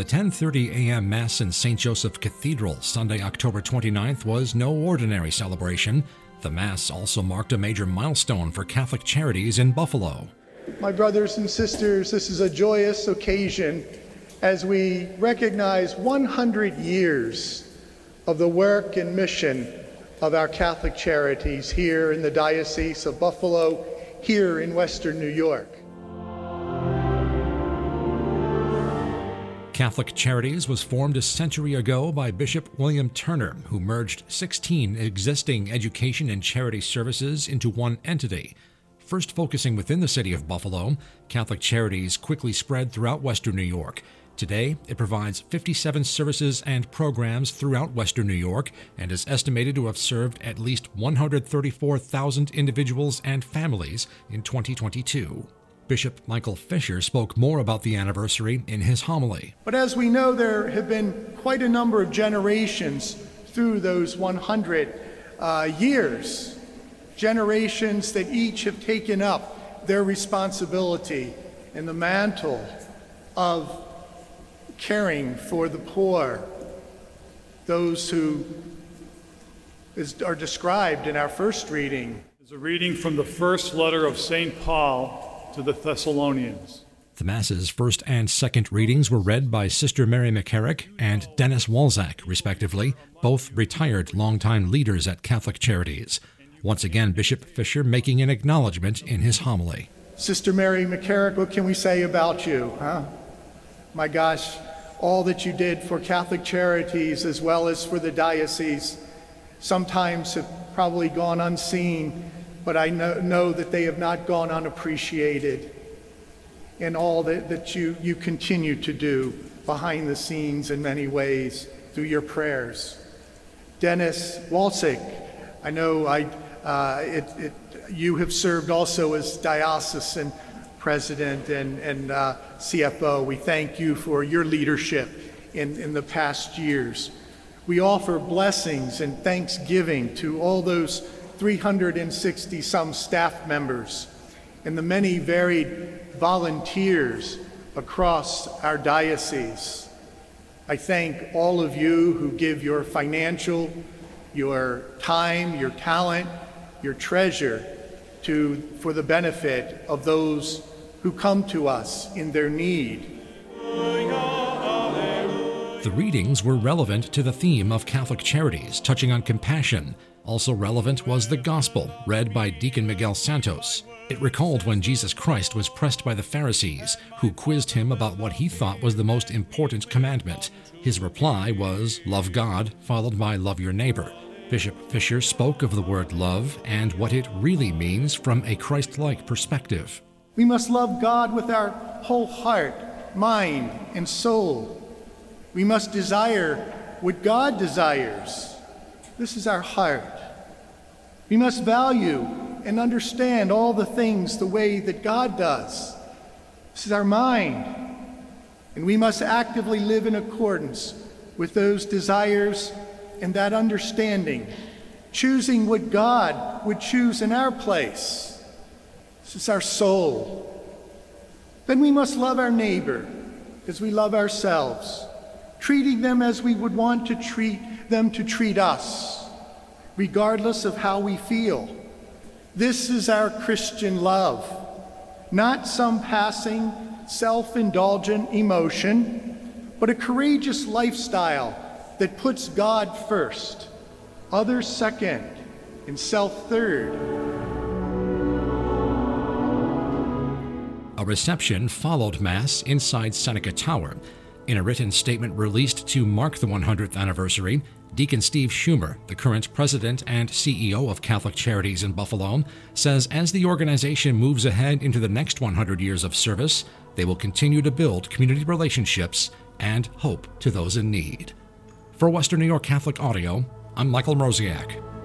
The 10:30 a.m. Mass in St. Joseph Cathedral Sunday, October 29th was no ordinary celebration. The Mass also marked a major milestone for Catholic Charities in Buffalo. My brothers and sisters, this is a joyous occasion as we recognize 100 years of the work and mission of our Catholic Charities here in the Diocese of Buffalo, here in Western New York. Catholic Charities was formed a century ago by Bishop William Turner, who merged 16 existing education and charity services into one entity. First focusing within the city of Buffalo, Catholic Charities quickly spread throughout Western New York. Today, it provides 57 services and programs throughout Western New York and is estimated to have served at least 134,000 individuals and families in 2022. Bishop Michael Fisher spoke more about the anniversary in his homily. But as we know, there have been quite a number of generations through those 100 uh, years, generations that each have taken up their responsibility and the mantle of caring for the poor, those who is, are described in our first reading. Is a reading from the first letter of St. Paul to the Thessalonians. The Mass's first and second readings were read by Sister Mary McCarrick and Dennis Walczyk, respectively, both retired longtime leaders at Catholic Charities. Once again, Bishop Fisher making an acknowledgement in his homily. Sister Mary McCarrick, what can we say about you, huh? My gosh, all that you did for Catholic Charities as well as for the diocese sometimes have probably gone unseen but I know, know that they have not gone unappreciated in all that, that you, you continue to do behind the scenes in many ways through your prayers. Dennis Walczyk, I know I, uh, it, it, you have served also as diocesan president and, and uh, CFO. We thank you for your leadership in, in the past years. We offer blessings and thanksgiving to all those 360 some staff members, and the many varied volunteers across our diocese. I thank all of you who give your financial, your time, your talent, your treasure to, for the benefit of those who come to us in their need. The readings were relevant to the theme of Catholic Charities, touching on compassion, also relevant was the Gospel, read by Deacon Miguel Santos. It recalled when Jesus Christ was pressed by the Pharisees, who quizzed him about what he thought was the most important commandment. His reply was, Love God, followed by Love your neighbor. Bishop Fisher spoke of the word love and what it really means from a Christ like perspective. We must love God with our whole heart, mind, and soul. We must desire what God desires. This is our heart. We must value and understand all the things the way that God does. This is our mind. And we must actively live in accordance with those desires and that understanding, choosing what God would choose in our place. This is our soul. Then we must love our neighbor as we love ourselves, treating them as we would want to treat them to treat us, regardless of how we feel. This is our Christian love, not some passing, self indulgent emotion, but a courageous lifestyle that puts God first, others second, and self third. A reception followed Mass inside Seneca Tower. In a written statement released to mark the 100th anniversary, Deacon Steve Schumer, the current president and CEO of Catholic Charities in Buffalo, says as the organization moves ahead into the next 100 years of service, they will continue to build community relationships and hope to those in need. For Western New York Catholic Audio, I'm Michael Mroziak.